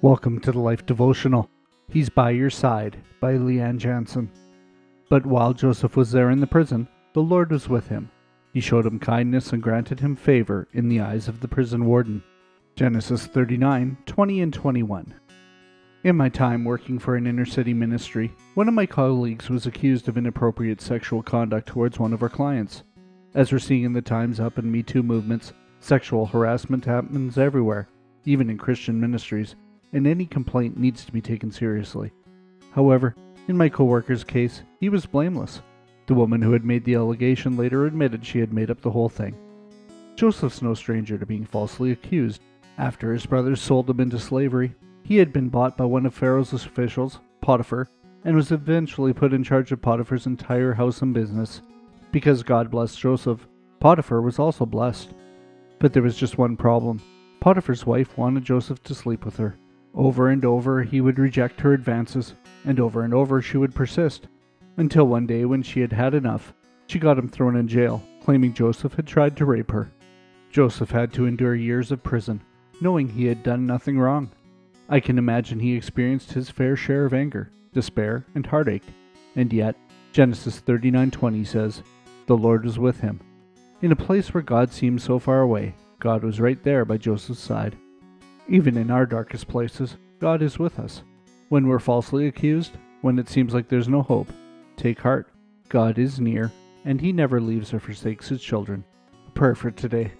Welcome to the Life Devotional. He's by your side by Leanne Janzen. But while Joseph was there in the prison, the Lord was with him. He showed him kindness and granted him favor in the eyes of the prison warden. Genesis 39 20 and 21. In my time working for an inner city ministry, one of my colleagues was accused of inappropriate sexual conduct towards one of our clients. As we're seeing in the Times Up and Me Too movements, sexual harassment happens everywhere, even in Christian ministries and any complaint needs to be taken seriously. However, in my coworker's case, he was blameless. The woman who had made the allegation later admitted she had made up the whole thing. Joseph's no stranger to being falsely accused. After his brothers sold him into slavery, he had been bought by one of Pharaoh's officials, Potiphar, and was eventually put in charge of Potiphar's entire house and business. Because God blessed Joseph, Potiphar was also blessed. But there was just one problem. Potiphar's wife wanted Joseph to sleep with her. Over and over he would reject her advances, and over and over she would persist, until one day when she had had enough, she got him thrown in jail, claiming Joseph had tried to rape her. Joseph had to endure years of prison, knowing he had done nothing wrong. I can imagine he experienced his fair share of anger, despair, and heartache, and yet Genesis 39:20 says, "The Lord was with him." In a place where God seemed so far away, God was right there by Joseph's side. Even in our darkest places, God is with us. When we're falsely accused, when it seems like there's no hope, take heart. God is near, and He never leaves or forsakes His children. A prayer for today.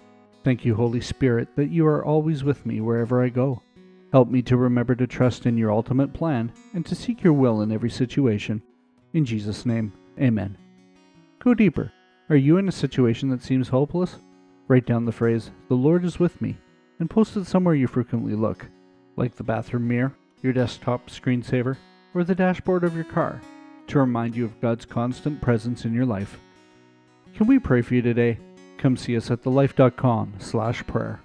Thank you, Holy Spirit, that you are always with me wherever I go. Help me to remember to trust in your ultimate plan and to seek your will in every situation. In Jesus' name, amen. Go deeper. Are you in a situation that seems hopeless? Write down the phrase, The Lord is with me, and post it somewhere you frequently look, like the bathroom mirror, your desktop screensaver, or the dashboard of your car, to remind you of God's constant presence in your life. Can we pray for you today? Come see us at thelife.com slash prayer.